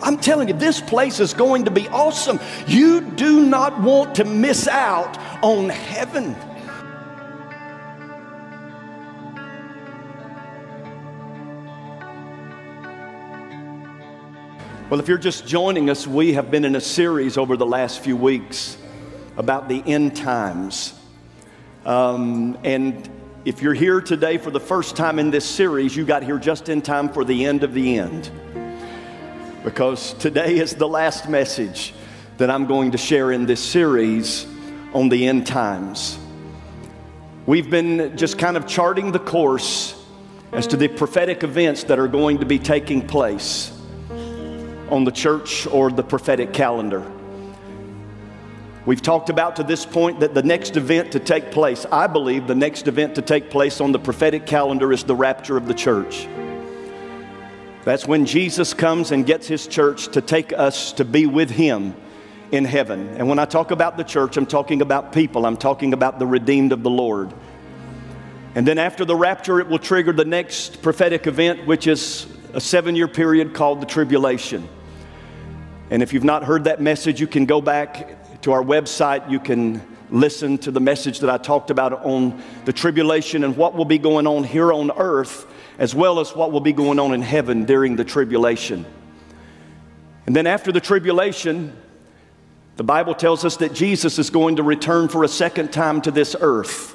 I'm telling you, this place is going to be awesome. You do not want to miss out on heaven. Well, if you're just joining us, we have been in a series over the last few weeks about the end times. Um, and if you're here today for the first time in this series, you got here just in time for the end of the end. Because today is the last message that I'm going to share in this series on the end times. We've been just kind of charting the course as to the prophetic events that are going to be taking place on the church or the prophetic calendar. We've talked about to this point that the next event to take place, I believe the next event to take place on the prophetic calendar is the rapture of the church. That's when Jesus comes and gets his church to take us to be with him in heaven. And when I talk about the church, I'm talking about people, I'm talking about the redeemed of the Lord. And then after the rapture, it will trigger the next prophetic event, which is a seven year period called the tribulation. And if you've not heard that message, you can go back to our website. You can listen to the message that I talked about on the tribulation and what will be going on here on earth, as well as what will be going on in heaven during the tribulation. And then after the tribulation, the Bible tells us that Jesus is going to return for a second time to this earth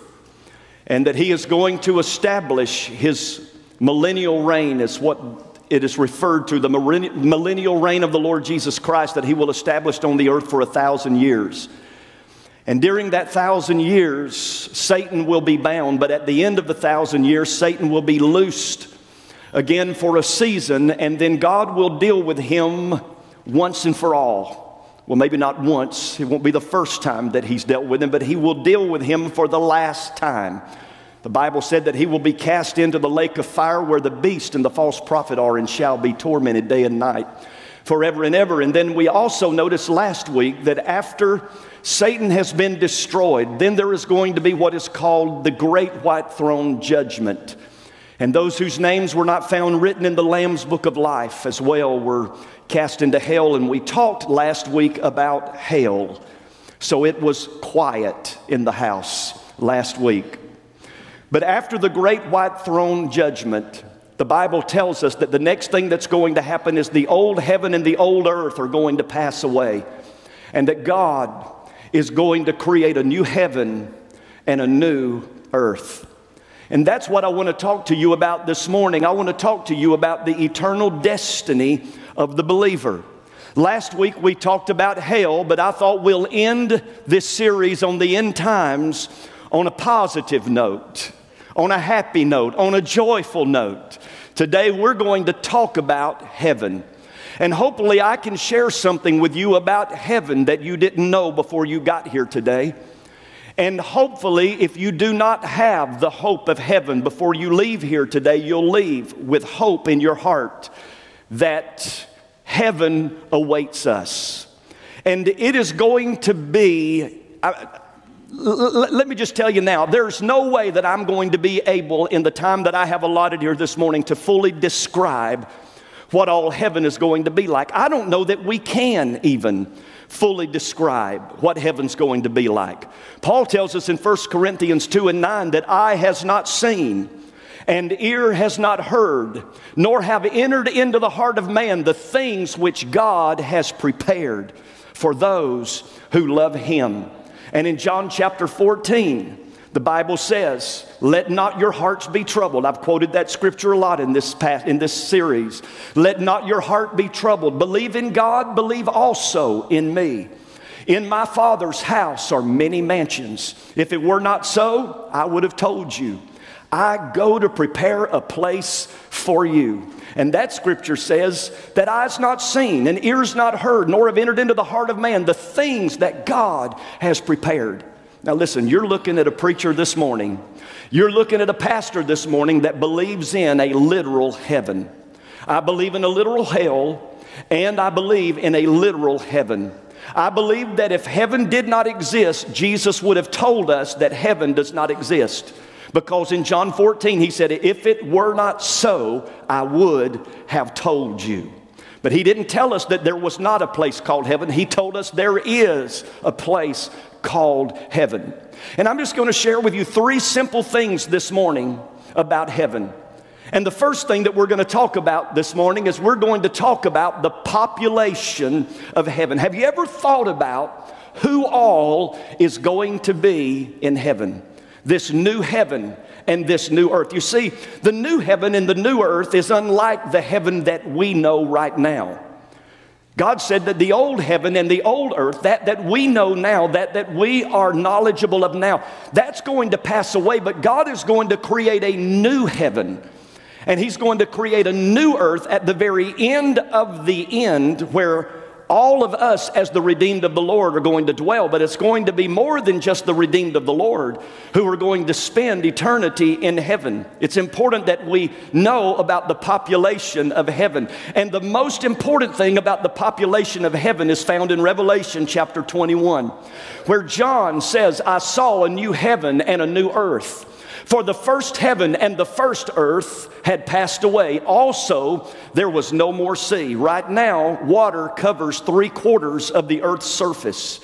and that he is going to establish his millennial reign, is what it is referred to the millennial reign of the Lord Jesus Christ that he will establish on the earth for a thousand years. And during that thousand years, Satan will be bound, but at the end of the thousand years, Satan will be loosed again for a season, and then God will deal with him once and for all. Well, maybe not once, it won't be the first time that he's dealt with him, but he will deal with him for the last time. The Bible said that he will be cast into the lake of fire where the beast and the false prophet are and shall be tormented day and night forever and ever. And then we also noticed last week that after Satan has been destroyed, then there is going to be what is called the great white throne judgment. And those whose names were not found written in the Lamb's book of life as well were cast into hell. And we talked last week about hell. So it was quiet in the house last week. But after the great white throne judgment, the Bible tells us that the next thing that's going to happen is the old heaven and the old earth are going to pass away, and that God is going to create a new heaven and a new earth. And that's what I want to talk to you about this morning. I want to talk to you about the eternal destiny of the believer. Last week we talked about hell, but I thought we'll end this series on the end times on a positive note on a happy note, on a joyful note. Today we're going to talk about heaven. And hopefully, I can share something with you about heaven that you didn't know before you got here today. And hopefully, if you do not have the hope of heaven before you leave here today, you'll leave with hope in your heart that heaven awaits us. And it is going to be. Let me just tell you now, there's no way that I'm going to be able, in the time that I have allotted here this morning, to fully describe what all heaven is going to be like. I don't know that we can even fully describe what heaven's going to be like. Paul tells us in 1 Corinthians 2 and 9 that eye has not seen and ear has not heard, nor have entered into the heart of man the things which God has prepared for those who love him. And in John chapter 14, the Bible says, Let not your hearts be troubled. I've quoted that scripture a lot in this, past, in this series. Let not your heart be troubled. Believe in God, believe also in me. In my Father's house are many mansions. If it were not so, I would have told you. I go to prepare a place for you. And that scripture says that eyes not seen and ears not heard, nor have entered into the heart of man the things that God has prepared. Now, listen, you're looking at a preacher this morning. You're looking at a pastor this morning that believes in a literal heaven. I believe in a literal hell, and I believe in a literal heaven. I believe that if heaven did not exist, Jesus would have told us that heaven does not exist. Because in John 14, he said, If it were not so, I would have told you. But he didn't tell us that there was not a place called heaven. He told us there is a place called heaven. And I'm just going to share with you three simple things this morning about heaven. And the first thing that we're going to talk about this morning is we're going to talk about the population of heaven. Have you ever thought about who all is going to be in heaven? This new heaven and this new earth. You see, the new heaven and the new earth is unlike the heaven that we know right now. God said that the old heaven and the old earth, that, that we know now, that, that we are knowledgeable of now, that's going to pass away, but God is going to create a new heaven. And He's going to create a new earth at the very end of the end where all of us as the redeemed of the Lord are going to dwell, but it's going to be more than just the redeemed of the Lord who are going to spend eternity in heaven. It's important that we know about the population of heaven. And the most important thing about the population of heaven is found in Revelation chapter 21, where John says, I saw a new heaven and a new earth. For the first heaven and the first earth had passed away. Also, there was no more sea. Right now, water covers three quarters of the earth's surface.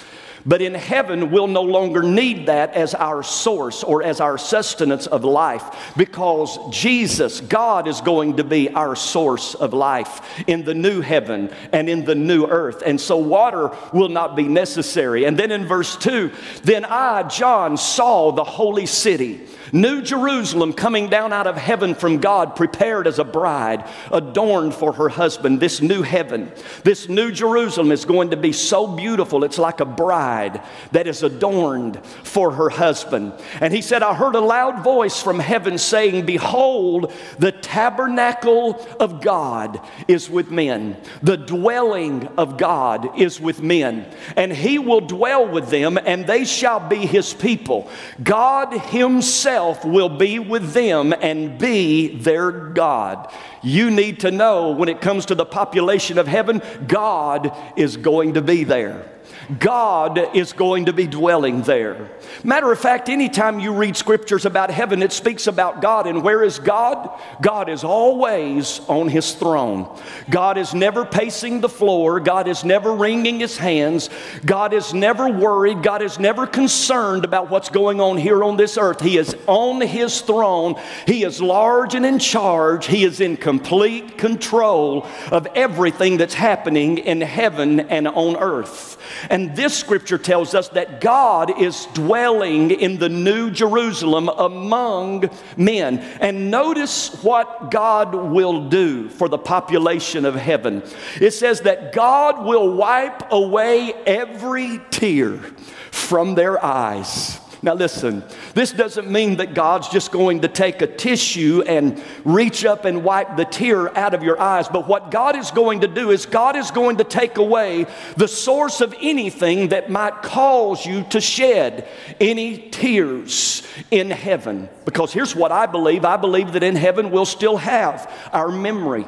But in heaven, we'll no longer need that as our source or as our sustenance of life because Jesus, God, is going to be our source of life in the new heaven and in the new earth. And so water will not be necessary. And then in verse 2, then I, John, saw the holy city New Jerusalem coming down out of heaven from God, prepared as a bride, adorned for her husband. This new heaven, this new Jerusalem is going to be so beautiful. It's like a bride that is adorned for her husband. And he said, I heard a loud voice from heaven saying, Behold, the tabernacle of God is with men, the dwelling of God is with men, and he will dwell with them, and they shall be his people. God himself himself will be with them and be their God. You need to know when it comes to the population of heaven, God is going to be there. God is going to be dwelling there. Matter of fact, anytime you read scriptures about heaven, it speaks about God. And where is God? God is always on his throne. God is never pacing the floor. God is never wringing his hands. God is never worried. God is never concerned about what's going on here on this earth. He is on his throne. He is large and in charge. He is in complete control of everything that's happening in heaven and on earth. And this scripture tells us that God is dwelling in the new Jerusalem among men. And notice what God will do for the population of heaven. It says that God will wipe away every tear from their eyes. Now, listen, this doesn't mean that God's just going to take a tissue and reach up and wipe the tear out of your eyes. But what God is going to do is God is going to take away the source of anything that might cause you to shed any tears in heaven. Because here's what I believe I believe that in heaven we'll still have our memory.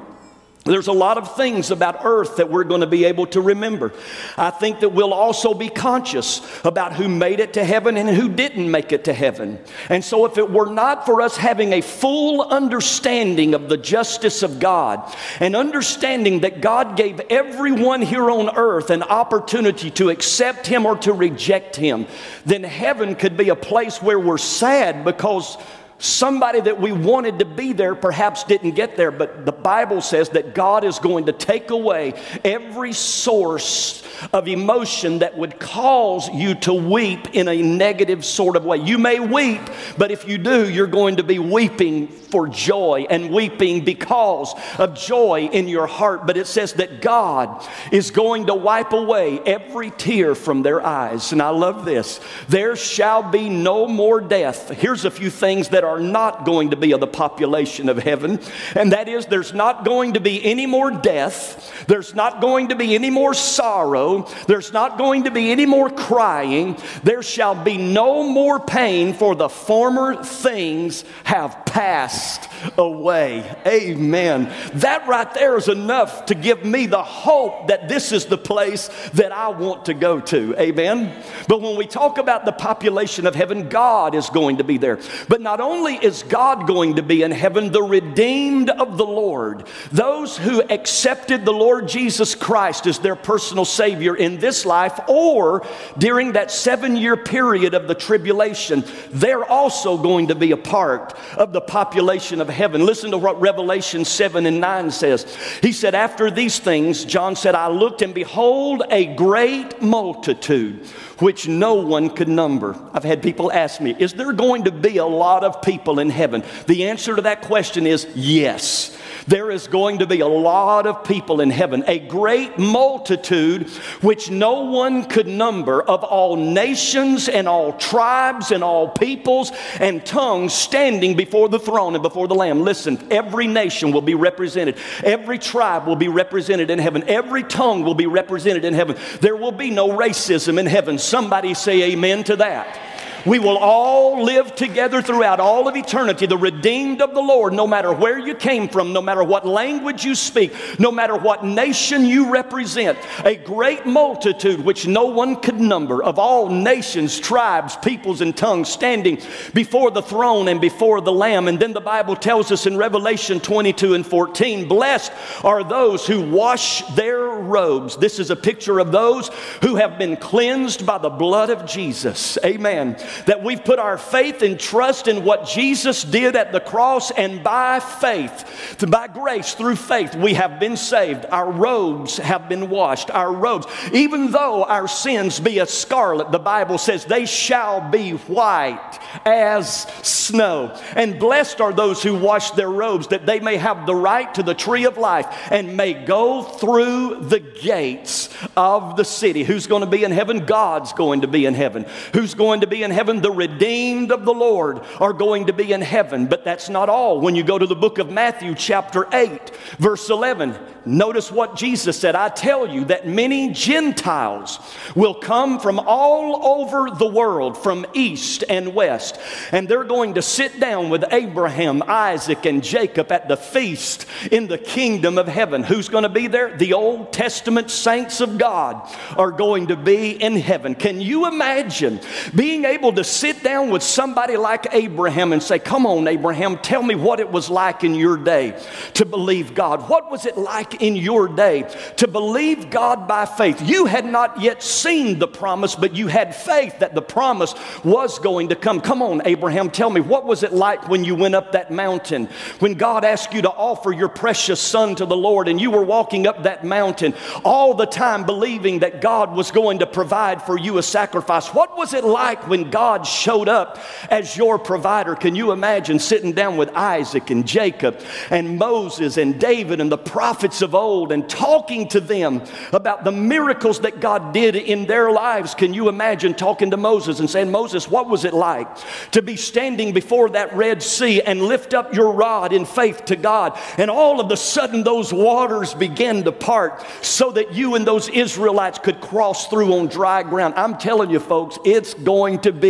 There's a lot of things about earth that we're going to be able to remember. I think that we'll also be conscious about who made it to heaven and who didn't make it to heaven. And so, if it were not for us having a full understanding of the justice of God and understanding that God gave everyone here on earth an opportunity to accept Him or to reject Him, then heaven could be a place where we're sad because Somebody that we wanted to be there perhaps didn't get there, but the Bible says that God is going to take away every source of emotion that would cause you to weep in a negative sort of way. You may weep, but if you do, you're going to be weeping for joy and weeping because of joy in your heart. But it says that God is going to wipe away every tear from their eyes. And I love this. There shall be no more death. Here's a few things that are not going to be of the population of heaven, and that is there's not going to be any more death, there's not going to be any more sorrow, there's not going to be any more crying, there shall be no more pain, for the former things have passed away. Amen. That right there is enough to give me the hope that this is the place that I want to go to. Amen. But when we talk about the population of heaven, God is going to be there. But not only only is God going to be in heaven, the redeemed of the Lord, those who accepted the Lord Jesus Christ as their personal Savior in this life or during that seven year period of the tribulation, they're also going to be a part of the population of heaven. Listen to what Revelation 7 and 9 says. He said, After these things, John said, I looked and behold a great multitude which no one could number. I've had people ask me, Is there going to be a lot of people in heaven? The answer to that question is yes. There is going to be a lot of people in heaven, a great multitude which no one could number of all nations and all tribes and all peoples and tongues standing before the throne and before the Lamb. Listen, every nation will be represented, every tribe will be represented in heaven, every tongue will be represented in heaven. There will be no racism in heaven. Somebody say amen to that. We will all live together throughout all of eternity, the redeemed of the Lord, no matter where you came from, no matter what language you speak, no matter what nation you represent. A great multitude, which no one could number, of all nations, tribes, peoples, and tongues, standing before the throne and before the Lamb. And then the Bible tells us in Revelation 22 and 14 Blessed are those who wash their robes. This is a picture of those who have been cleansed by the blood of Jesus. Amen that we've put our faith and trust in what Jesus did at the cross, and by faith, by grace, through faith, we have been saved. Our robes have been washed. Our robes, even though our sins be as scarlet, the Bible says they shall be white as snow. And blessed are those who wash their robes, that they may have the right to the tree of life and may go through the gates of the city. Who's going to be in heaven? God's going to be in heaven. Who's going to be in heaven? Heaven, the redeemed of the Lord are going to be in heaven. But that's not all. When you go to the book of Matthew, chapter 8, verse 11, notice what Jesus said I tell you that many Gentiles will come from all over the world, from east and west, and they're going to sit down with Abraham, Isaac, and Jacob at the feast in the kingdom of heaven. Who's going to be there? The Old Testament saints of God are going to be in heaven. Can you imagine being able to sit down with somebody like Abraham and say, Come on, Abraham, tell me what it was like in your day to believe God. What was it like in your day to believe God by faith? You had not yet seen the promise, but you had faith that the promise was going to come. Come on, Abraham, tell me, what was it like when you went up that mountain? When God asked you to offer your precious son to the Lord and you were walking up that mountain all the time believing that God was going to provide for you a sacrifice? What was it like when God showed up as your provider. Can you imagine sitting down with Isaac and Jacob and Moses and David and the prophets of old and talking to them about the miracles that God did in their lives? Can you imagine talking to Moses and saying, Moses, what was it like to be standing before that Red Sea and lift up your rod in faith to God? And all of a sudden, those waters began to part so that you and those Israelites could cross through on dry ground. I'm telling you, folks, it's going to be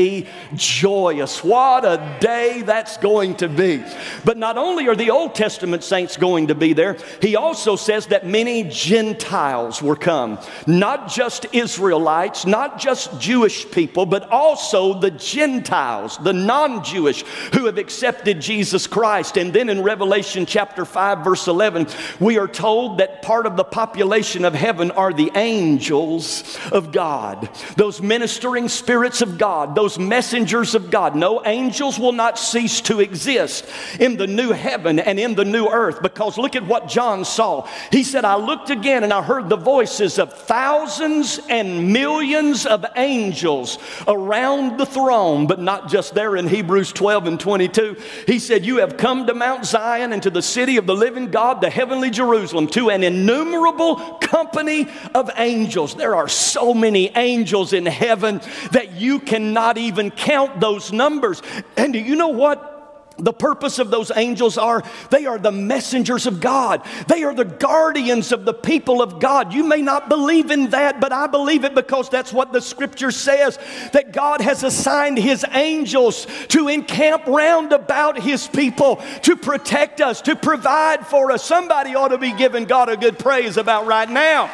joyous. What a day that's going to be. But not only are the Old Testament saints going to be there, he also says that many Gentiles were come. Not just Israelites, not just Jewish people, but also the Gentiles, the non Jewish who have accepted Jesus Christ. And then in Revelation chapter 5, verse 11, we are told that part of the population of heaven are the angels of God, those ministering spirits of God, those messengers of God. No angels will not cease to exist in the new heaven and in the new earth because look at what John saw. He said, I looked again and I heard the voices of thousands and millions of angels around the throne, but not just there in Hebrews 12 and 22. He said, You have come to Mount Zion and to the city of the living God, the heavenly Jerusalem, to an innumerable company of angels. There are so many angels in heaven that you cannot even even count those numbers. And do you know what? The purpose of those angels are they are the messengers of God. They are the guardians of the people of God. You may not believe in that, but I believe it because that's what the scripture says that God has assigned his angels to encamp round about his people, to protect us, to provide for us. Somebody ought to be giving God a good praise about right now.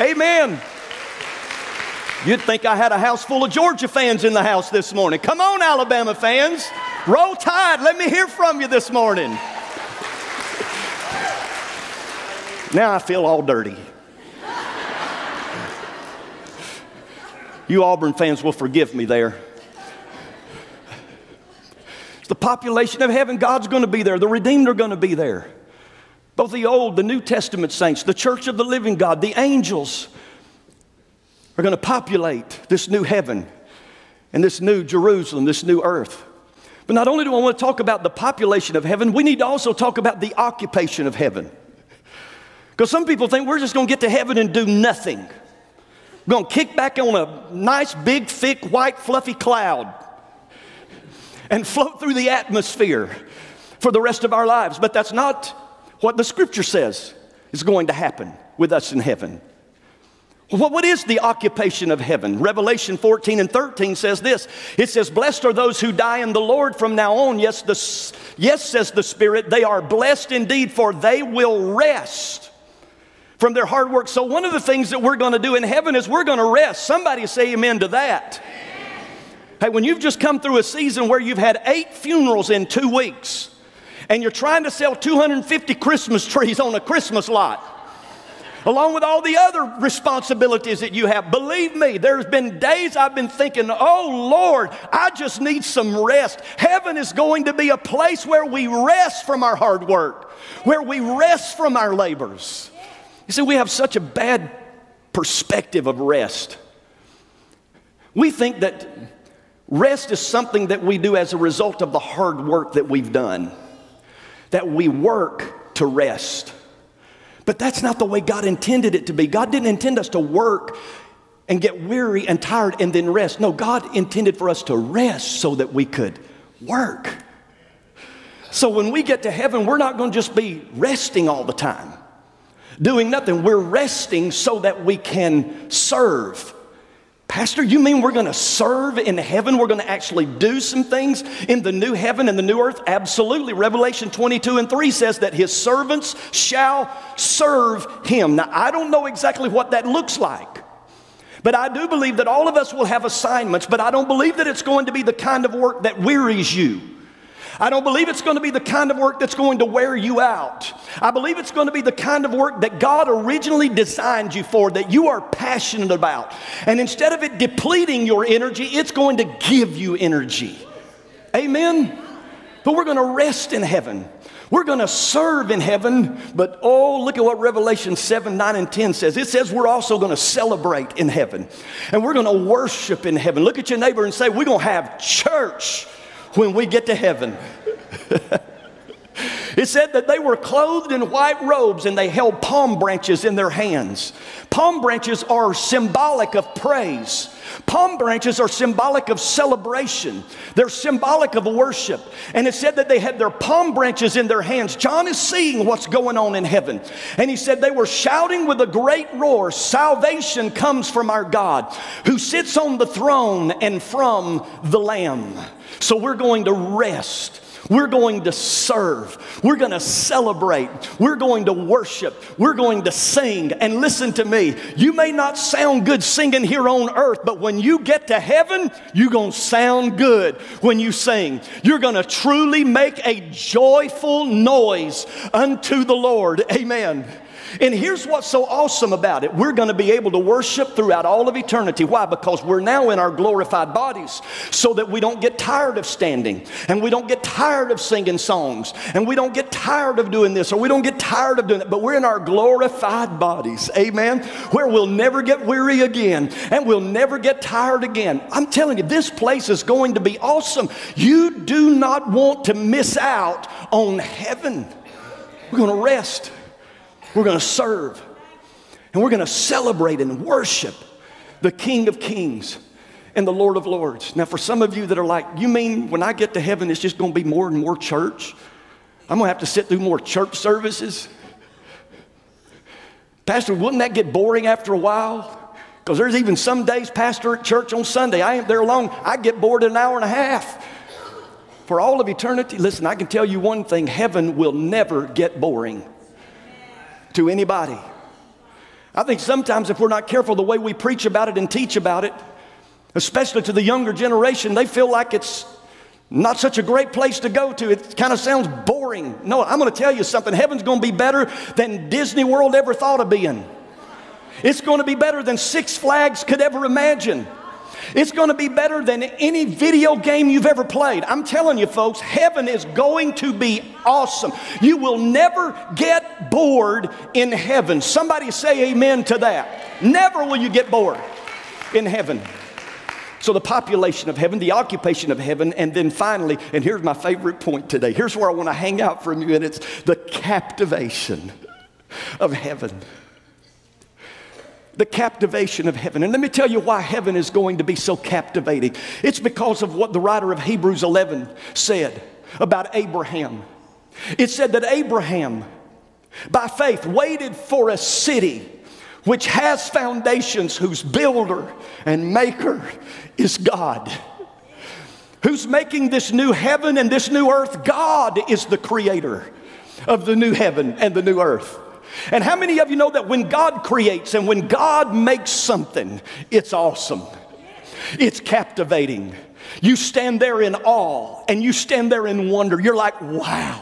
Amen. You'd think I had a house full of Georgia fans in the house this morning. Come on, Alabama fans. Roll Tide, let me hear from you this morning. Now I feel all dirty. You Auburn fans will forgive me there. It's the population of heaven. God's going to be there. The redeemed are going to be there. Both the Old, the New Testament saints, the church of the living God, the angels are going to populate this new heaven and this new Jerusalem, this new earth. But not only do I want to talk about the population of heaven, we need to also talk about the occupation of heaven. Because some people think we're just going to get to heaven and do nothing. We're going to kick back on a nice, big, thick, white, fluffy cloud and float through the atmosphere for the rest of our lives. But that's not what the scripture says is going to happen with us in heaven. What is the occupation of heaven? Revelation 14 and 13 says this. It says, Blessed are those who die in the Lord from now on. Yes, the, yes, says the Spirit, they are blessed indeed, for they will rest from their hard work. So, one of the things that we're going to do in heaven is we're going to rest. Somebody say amen to that. Hey, when you've just come through a season where you've had eight funerals in two weeks, and you're trying to sell 250 Christmas trees on a Christmas lot, along with all the other responsibilities that you have. Believe me, there's been days I've been thinking, oh Lord, I just need some rest. Heaven is going to be a place where we rest from our hard work, where we rest from our labors. You see, we have such a bad perspective of rest. We think that rest is something that we do as a result of the hard work that we've done, that we work to rest. But that's not the way God intended it to be. God didn't intend us to work and get weary and tired and then rest. No, God intended for us to rest so that we could work. So when we get to heaven, we're not going to just be resting all the time, doing nothing. We're resting so that we can serve. Pastor, you mean we're going to serve in heaven? We're going to actually do some things in the new heaven and the new earth? Absolutely. Revelation 22 and 3 says that his servants shall serve him. Now, I don't know exactly what that looks like. But I do believe that all of us will have assignments, but I don't believe that it's going to be the kind of work that wearies you. I don't believe it's going to be the kind of work that's going to wear you out. I believe it's going to be the kind of work that God originally designed you for, that you are passionate about. And instead of it depleting your energy, it's going to give you energy. Amen? But we're going to rest in heaven. We're going to serve in heaven, but oh, look at what Revelation 7, 9, and 10 says. It says we're also going to celebrate in heaven and we're going to worship in heaven. Look at your neighbor and say, We're going to have church when we get to heaven. It said that they were clothed in white robes and they held palm branches in their hands. Palm branches are symbolic of praise. Palm branches are symbolic of celebration. They're symbolic of worship. And it said that they had their palm branches in their hands. John is seeing what's going on in heaven. And he said they were shouting with a great roar Salvation comes from our God who sits on the throne and from the Lamb. So we're going to rest. We're going to serve. We're going to celebrate. We're going to worship. We're going to sing. And listen to me, you may not sound good singing here on earth, but when you get to heaven, you're going to sound good when you sing. You're going to truly make a joyful noise unto the Lord. Amen. And here's what's so awesome about it we're going to be able to worship throughout all of eternity. Why? Because we're now in our glorified bodies so that we don't get tired of standing and we don't get tired of singing songs and we don't get tired of doing this or we don't get tired of doing it. But we're in our glorified bodies, amen, where we'll never get weary again and we'll never get tired again. I'm telling you, this place is going to be awesome. You do not want to miss out on heaven. We're going to rest. We're going to serve. And we're going to celebrate and worship the King of Kings and the Lord of Lords. Now, for some of you that are like, you mean when I get to heaven, it's just going to be more and more church? I'm going to have to sit through more church services? Pastor, wouldn't that get boring after a while? Because there's even some days, Pastor, at church on Sunday, I ain't there long, I get bored in an hour and a half. For all of eternity, listen, I can tell you one thing heaven will never get boring to anybody. I think sometimes if we're not careful the way we preach about it and teach about it, especially to the younger generation, they feel like it's not such a great place to go to. It kind of sounds boring. No, I'm going to tell you something. Heaven's going to be better than Disney World ever thought of being. It's going to be better than Six Flags could ever imagine. It's going to be better than any video game you've ever played. I'm telling you, folks, heaven is going to be awesome. You will never get bored in heaven. Somebody say amen to that. Never will you get bored in heaven. So, the population of heaven, the occupation of heaven, and then finally, and here's my favorite point today. Here's where I want to hang out from you, and it's the captivation of heaven. The captivation of heaven. And let me tell you why heaven is going to be so captivating. It's because of what the writer of Hebrews 11 said about Abraham. It said that Abraham, by faith, waited for a city which has foundations, whose builder and maker is God. Who's making this new heaven and this new earth? God is the creator of the new heaven and the new earth. And how many of you know that when God creates and when God makes something, it's awesome? It's captivating. You stand there in awe and you stand there in wonder. You're like, wow,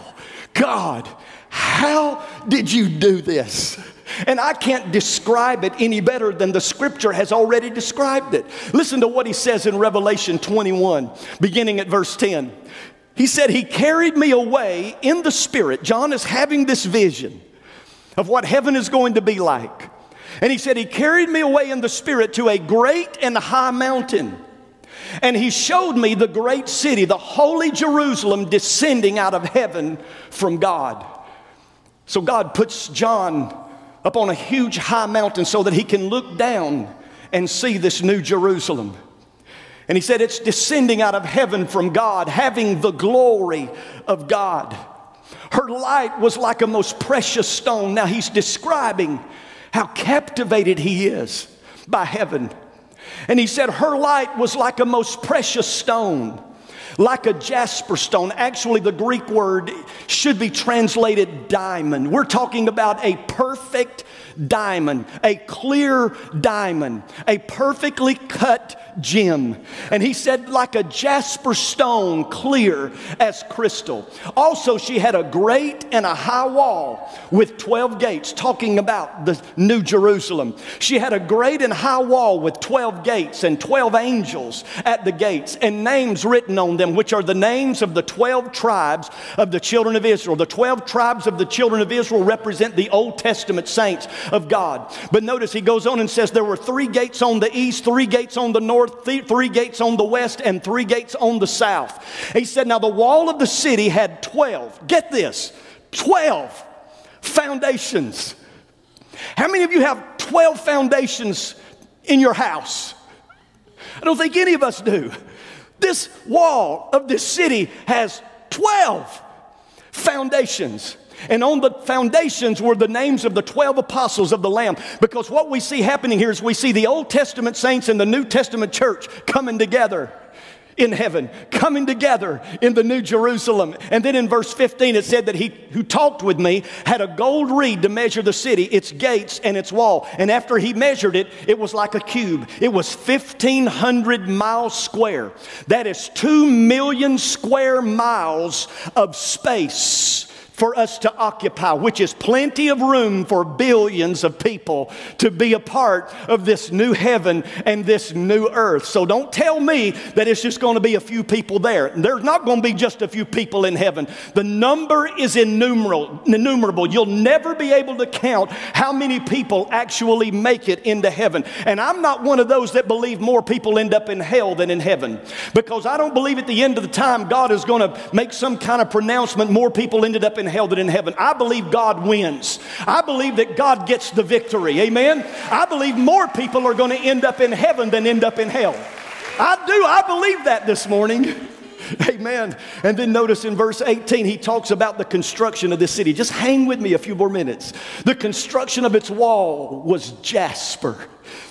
God, how did you do this? And I can't describe it any better than the scripture has already described it. Listen to what he says in Revelation 21, beginning at verse 10. He said, He carried me away in the spirit. John is having this vision of what heaven is going to be like. And he said, He carried me away in the spirit to a great and high mountain. And he showed me the great city, the holy Jerusalem, descending out of heaven from God. So God puts John up on a huge high mountain so that he can look down and see this new Jerusalem. And he said, It's descending out of heaven from God, having the glory of God. Her light was like a most precious stone. Now he's describing how captivated he is by heaven. And he said, Her light was like a most precious stone like a jasper stone. Actually, the Greek word should be translated diamond. We're talking about a perfect diamond, a clear diamond, a perfectly cut gem. And he said, like a jasper stone, clear as crystal. Also, she had a great and a high wall with 12 gates, talking about the New Jerusalem. She had a great and high wall with 12 gates and 12 angels at the gates and names written on them, which are the names of the 12 tribes of the children of Israel. The 12 tribes of the children of Israel represent the Old Testament saints of God. But notice he goes on and says there were three gates on the east, three gates on the north north, th- three gates on the west, and three gates on the south. He said, Now the wall of the city had 12, get this, 12 foundations. How many of you have 12 foundations in your house? I don't think any of us do. This wall of this city has 12 foundations. And on the foundations were the names of the 12 apostles of the Lamb. Because what we see happening here is we see the Old Testament saints and the New Testament church coming together in heaven, coming together in the New Jerusalem. And then in verse 15, it said that he who talked with me had a gold reed to measure the city, its gates, and its wall. And after he measured it, it was like a cube. It was 1,500 miles square. That is 2 million square miles of space for us to occupy, which is plenty of room for billions of people to be a part of this new heaven and this new earth. So don't tell me that it's just going to be a few people there. There's not going to be just a few people in heaven. The number is innumerable. innumerable. You'll never be able to count how many people actually make it into heaven. And I'm not one of those that believe more people end up in hell than in heaven because I don't believe at the end of the time God is going to make some kind of pronouncement more people ended up in hell it in heaven. I believe God wins. I believe that God gets the victory. Amen. I believe more people are going to end up in heaven than end up in hell. I do. I believe that this morning. Amen. And then notice in verse 18, he talks about the construction of this city. Just hang with me a few more minutes. The construction of its wall was jasper,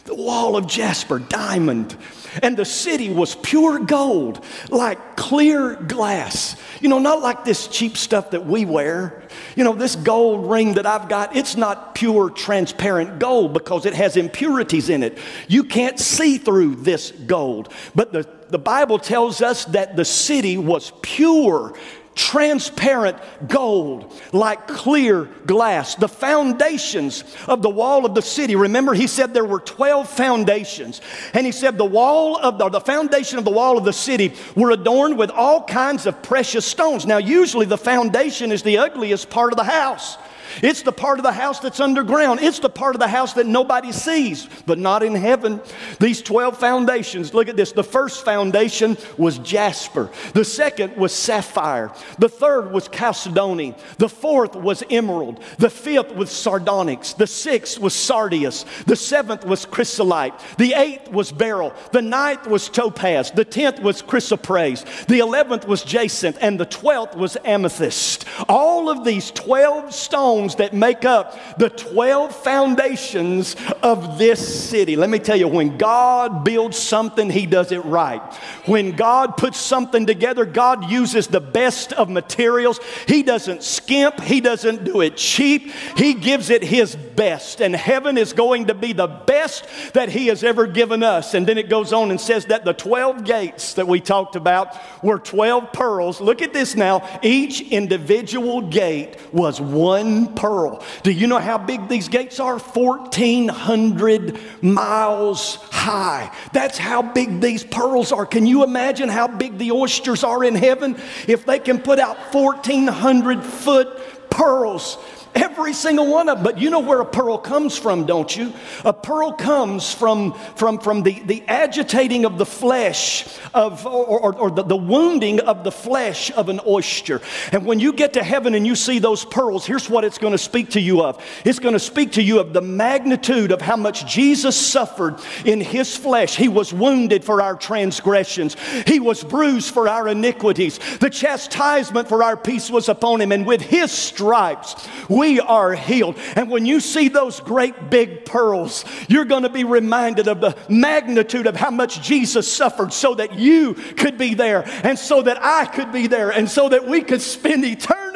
the wall of jasper, diamond. And the city was pure gold, like clear glass. You know, not like this cheap stuff that we wear. You know, this gold ring that I've got, it's not pure transparent gold because it has impurities in it. You can't see through this gold. But the, the Bible tells us that the city was pure transparent gold, like clear glass. The foundations of the wall of the city. Remember, he said there were 12 foundations. And he said the wall of the, the foundation of the wall of the city were adorned with all kinds of precious stones. Now, usually the foundation is the ugliest part of the house. It's the part of the house that's underground. It's the part of the house that nobody sees, but not in heaven. These 12 foundations, look at this. The first foundation was jasper. The second was sapphire. The third was chalcedony. The fourth was emerald. The fifth was sardonyx. The sixth was sardius. The seventh was chrysolite. The eighth was beryl. The ninth was topaz. The tenth was chrysoprase. The eleventh was jacinth. And the twelfth was amethyst. All of these 12 stones stones that make up the 12 foundations of this city. Let me tell you, when God builds something, He does it right. When God puts something together, God uses the best of materials. He doesn't skimp, He doesn't do it cheap. He gives it His best. And heaven is going to be the best that He has ever given us. And then it goes on and says that the 12 gates that we talked about were 12 pearls. Look at this now. Each individual gate was one pearl. Do you know how big these gates are? 1,400 miles high. That's how big these pearls are. Can you imagine how big the oysters are in heaven? If they can put out 1,400 foot pearls. Every single one of them. But you know where a pearl comes from, don't you? A pearl comes from, from, from the, the agitating of the flesh of, or, or, or the, the wounding of the flesh of an oyster. And when you get to heaven and you see those pearls, here's what it's going to speak to you of. It's going to speak to you of the magnitude of how much Jesus suffered in his flesh. He was wounded for our transgressions. He was bruised for our iniquities. The chastisement for our peace was upon him. And with his stripes, we are healed. And when you see those great big pearls, you're going to be reminded of the magnitude of how much Jesus suffered so that you could be there and so that I could be there and so that we could spend eternity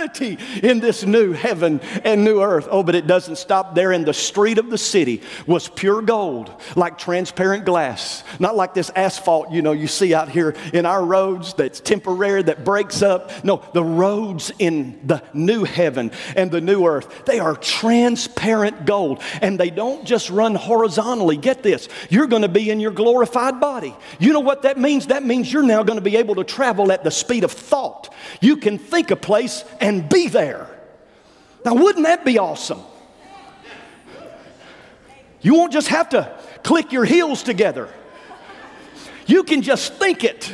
in this new heaven and new earth. Oh, but it doesn't stop there. In the street of the city was pure gold, like transparent glass, not like this asphalt, you know, you see out here in our roads that's temporary, that breaks up. No, the roads in the new heaven and the new earth earth. They are transparent gold and they don't just run horizontally. Get this, you're going to be in your glorified body. You know what that means? That means you're now going to be able to travel at the speed of thought. You can think a place and be there. Now, wouldn't that be awesome? You won't just have to click your heels together. You can just think it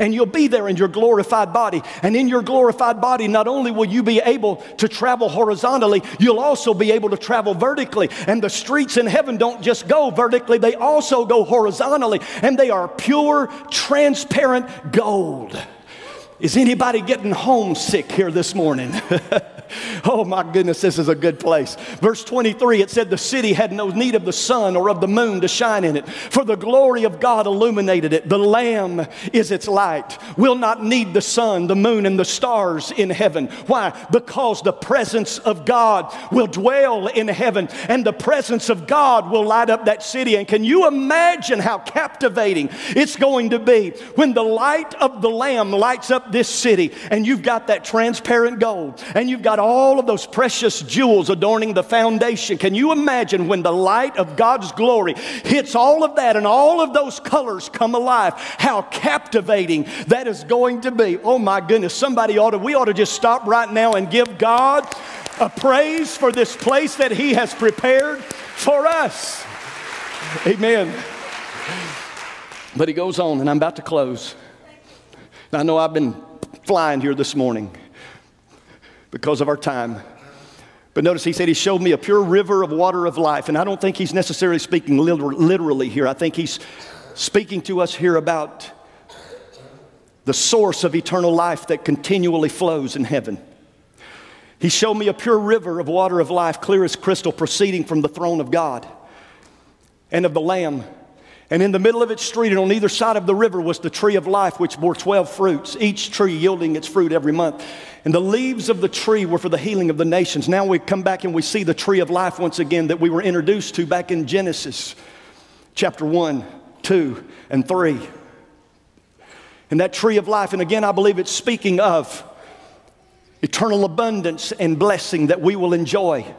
and you'll be there in your glorified body. And in your glorified body, not only will you be able to travel horizontally, you'll also be able to travel vertically. And the streets in heaven don't just go vertically, they also go horizontally. And they are pure, transparent gold. Is anybody getting homesick here this morning? oh my goodness, this is a good place. Verse 23, it said, The city had no need of the sun or of the moon to shine in it, for the glory of God illuminated it. The Lamb is its light. We'll not need the sun, the moon, and the stars in heaven. Why? Because the presence of God will dwell in heaven, and the presence of God will light up that city. And can you imagine how captivating it's going to be when the light of the Lamb lights up this city, and you've got that transparent gold, and you've got all of those precious jewels adorning the foundation. Can you imagine when the light of God's glory hits all of that and all of those colors come alive? How captivating that is going to be. Oh my goodness, somebody ought to, we ought to just stop right now and give God a praise for this place that He has prepared for us. Amen. But he goes on, and I'm about to close. I know I've been flying here this morning because of our time. But notice he said, He showed me a pure river of water of life. And I don't think he's necessarily speaking literally here. I think he's speaking to us here about the source of eternal life that continually flows in heaven. He showed me a pure river of water of life, clear as crystal, proceeding from the throne of God and of the Lamb. And in the middle of its street and on either side of the river was the tree of life, which bore 12 fruits, each tree yielding its fruit every month. And the leaves of the tree were for the healing of the nations. Now we come back and we see the tree of life once again that we were introduced to back in Genesis chapter 1, 2, and 3. And that tree of life, and again, I believe it's speaking of eternal abundance and blessing that we will enjoy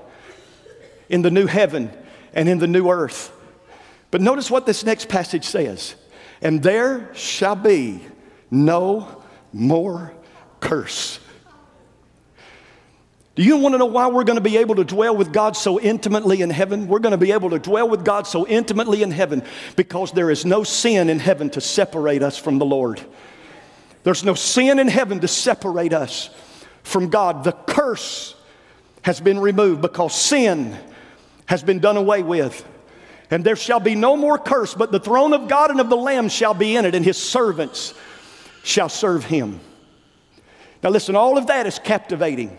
in the new heaven and in the new earth. But notice what this next passage says and there shall be no more curse. Do you want to know why we're going to be able to dwell with God so intimately in heaven? We're going to be able to dwell with God so intimately in heaven because there is no sin in heaven to separate us from the Lord. There's no sin in heaven to separate us from God. The curse has been removed because sin has been done away with. And there shall be no more curse, but the throne of God and of the Lamb shall be in it, and his servants shall serve him. Now, listen, all of that is captivating.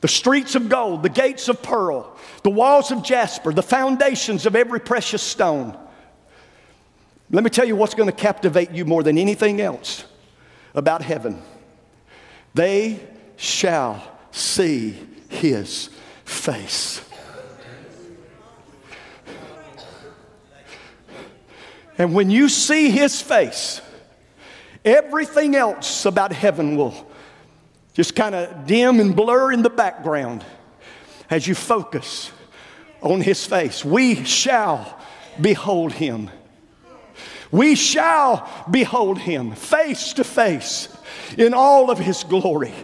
The streets of gold, the gates of pearl, the walls of jasper, the foundations of every precious stone. Let me tell you what's going to captivate you more than anything else about heaven. They shall see his face. And when you see his face, everything else about heaven will just kind of dim and blur in the background as you focus on his face. We shall behold him. We shall behold him face to face in all of his glory.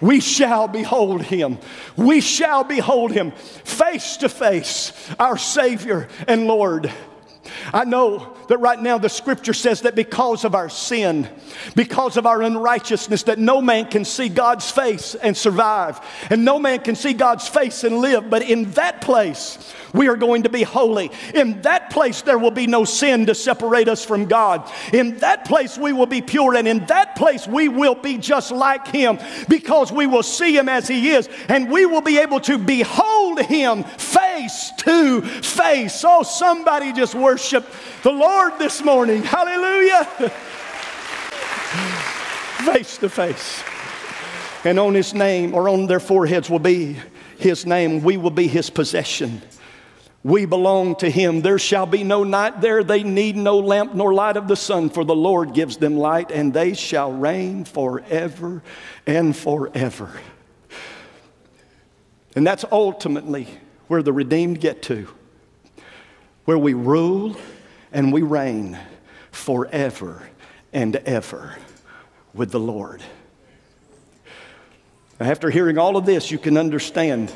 We shall behold him. We shall behold him face to face, our Savior and Lord. I know that right now the scripture says that because of our sin, because of our unrighteousness, that no man can see God's face and survive, and no man can see God's face and live. But in that place, we are going to be holy. In that place, there will be no sin to separate us from God. In that place, we will be pure, and in that place, we will be just like Him because we will see Him as He is, and we will be able to behold Him face to face. Oh, somebody just worship the Lord this morning. Hallelujah. face to face. And on His name, or on their foreheads, will be His name. We will be His possession. We belong to him. There shall be no night there. They need no lamp nor light of the sun, for the Lord gives them light, and they shall reign forever and forever. And that's ultimately where the redeemed get to, where we rule and we reign forever and ever with the Lord. After hearing all of this, you can understand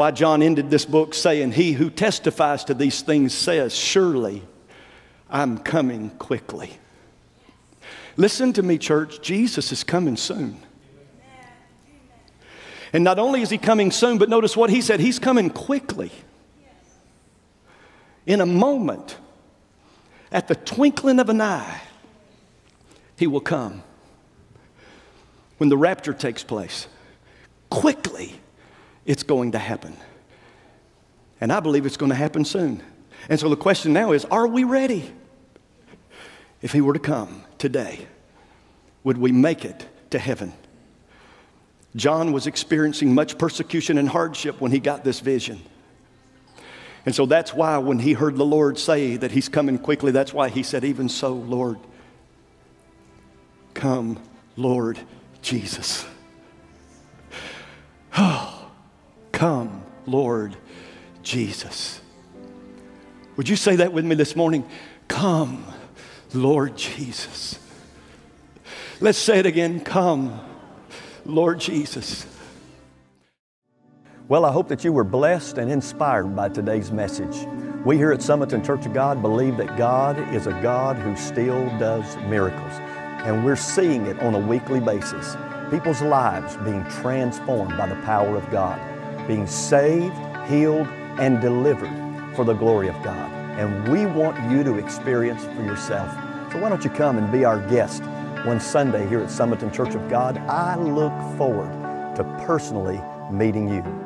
why John ended this book saying, He who testifies to these things says, Surely I'm coming quickly. Listen to me, church. Jesus is coming soon. And not only is he coming soon, but notice what he said He's coming quickly. In a moment, at the twinkling of an eye, he will come. When the rapture takes place, quickly it's going to happen. And I believe it's going to happen soon. And so the question now is are we ready? If he were to come today, would we make it to heaven? John was experiencing much persecution and hardship when he got this vision. And so that's why when he heard the Lord say that he's coming quickly, that's why he said, Even so, Lord, come, Lord Jesus. Oh. Come, Lord Jesus. Would you say that with me this morning? Come, Lord Jesus. Let's say it again. Come, Lord Jesus. Well, I hope that you were blessed and inspired by today's message. We here at Sumiton Church of God believe that God is a God who still does miracles, and we're seeing it on a weekly basis. People's lives being transformed by the power of God being saved, healed, and delivered for the glory of God. And we want you to experience for yourself. So why don't you come and be our guest one Sunday here at Sumiton Church of God? I look forward to personally meeting you.